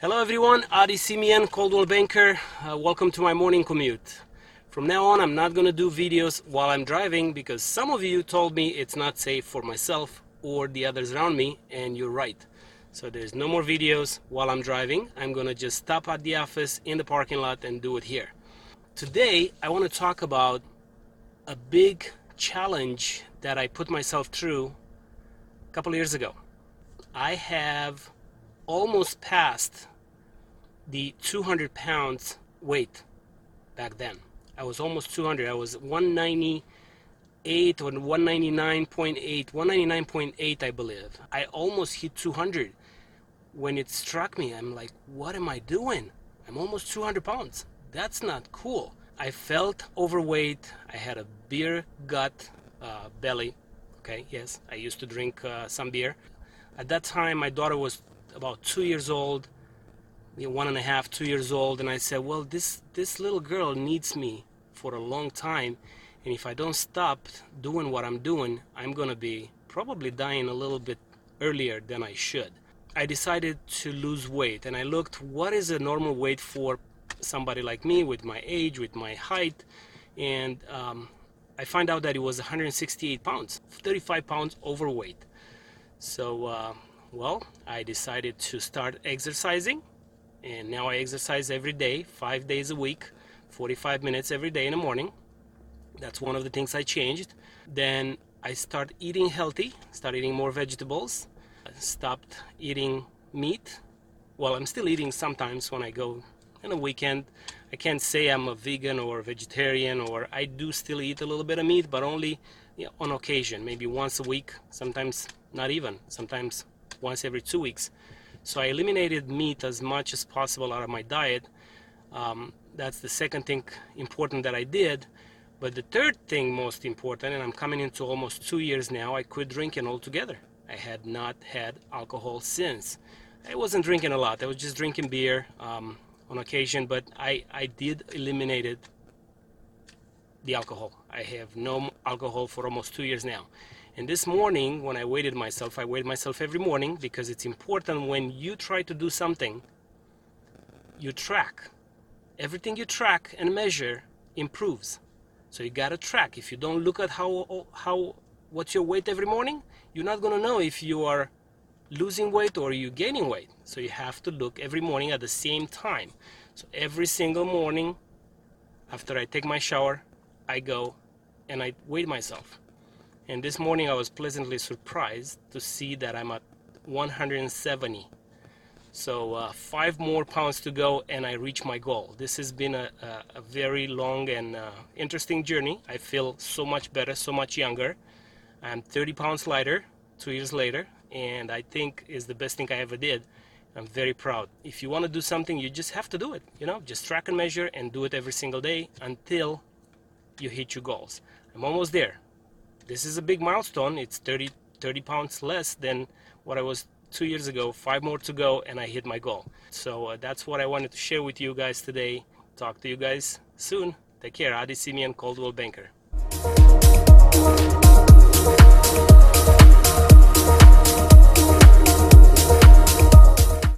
Hello everyone, Adi Simeon, Coldwell Banker. Uh, welcome to my morning commute. From now on, I'm not gonna do videos while I'm driving because some of you told me it's not safe for myself or the others around me, and you're right. So there's no more videos while I'm driving. I'm gonna just stop at the office in the parking lot and do it here. Today, I wanna talk about a big challenge that I put myself through a couple years ago. I have almost passed the 200 pounds weight back then. I was almost 200. I was 198 or 199.8, 199.8, I believe. I almost hit 200. When it struck me, I'm like, what am I doing? I'm almost 200 pounds. That's not cool. I felt overweight. I had a beer gut uh, belly. Okay, yes, I used to drink uh, some beer. At that time, my daughter was about two years old, one and a half, two years old, and I said, well, this this little girl needs me for a long time, and if I don't stop doing what I'm doing, I'm gonna be probably dying a little bit earlier than I should. I decided to lose weight, and I looked what is a normal weight for somebody like me with my age, with my height, and um, I find out that it was 168 pounds, 35 pounds overweight. So uh, well, I decided to start exercising, and now I exercise every day, five days a week, 45 minutes every day in the morning. That's one of the things I changed. Then I start eating healthy, start eating more vegetables, I stopped eating meat. Well, I'm still eating sometimes when I go on a weekend. I can't say I'm a vegan or a vegetarian, or I do still eat a little bit of meat, but only you know, on occasion, maybe once a week, sometimes not even, sometimes once every two weeks. So I eliminated meat as much as possible out of my diet. Um, that's the second thing important that I did. But the third thing most important, and I'm coming into almost two years now, I quit drinking altogether. I had not had alcohol since. I wasn't drinking a lot. I was just drinking beer um, on occasion, but I, I did eliminated the alcohol. I have no alcohol for almost two years now. And this morning, when I weighed myself, I weighed myself every morning because it's important when you try to do something, you track. Everything you track and measure improves. So you gotta track. If you don't look at how how what's your weight every morning, you're not gonna know if you are losing weight or you're gaining weight. So you have to look every morning at the same time. So every single morning after I take my shower, I go and I weigh myself. And this morning I was pleasantly surprised to see that I'm at 170. So uh, five more pounds to go and I reach my goal. This has been a, a, a very long and uh, interesting journey. I feel so much better, so much younger. I'm 30 pounds lighter two years later and I think is the best thing I ever did. I'm very proud. If you want to do something, you just have to do it. You know, just track and measure and do it every single day until you hit your goals. I'm almost there this is a big milestone. It's 30, 30 pounds less than what I was two years ago. Five more to go, and I hit my goal. So uh, that's what I wanted to share with you guys today. Talk to you guys soon. Take care. Adi Simeon, Coldwell Banker.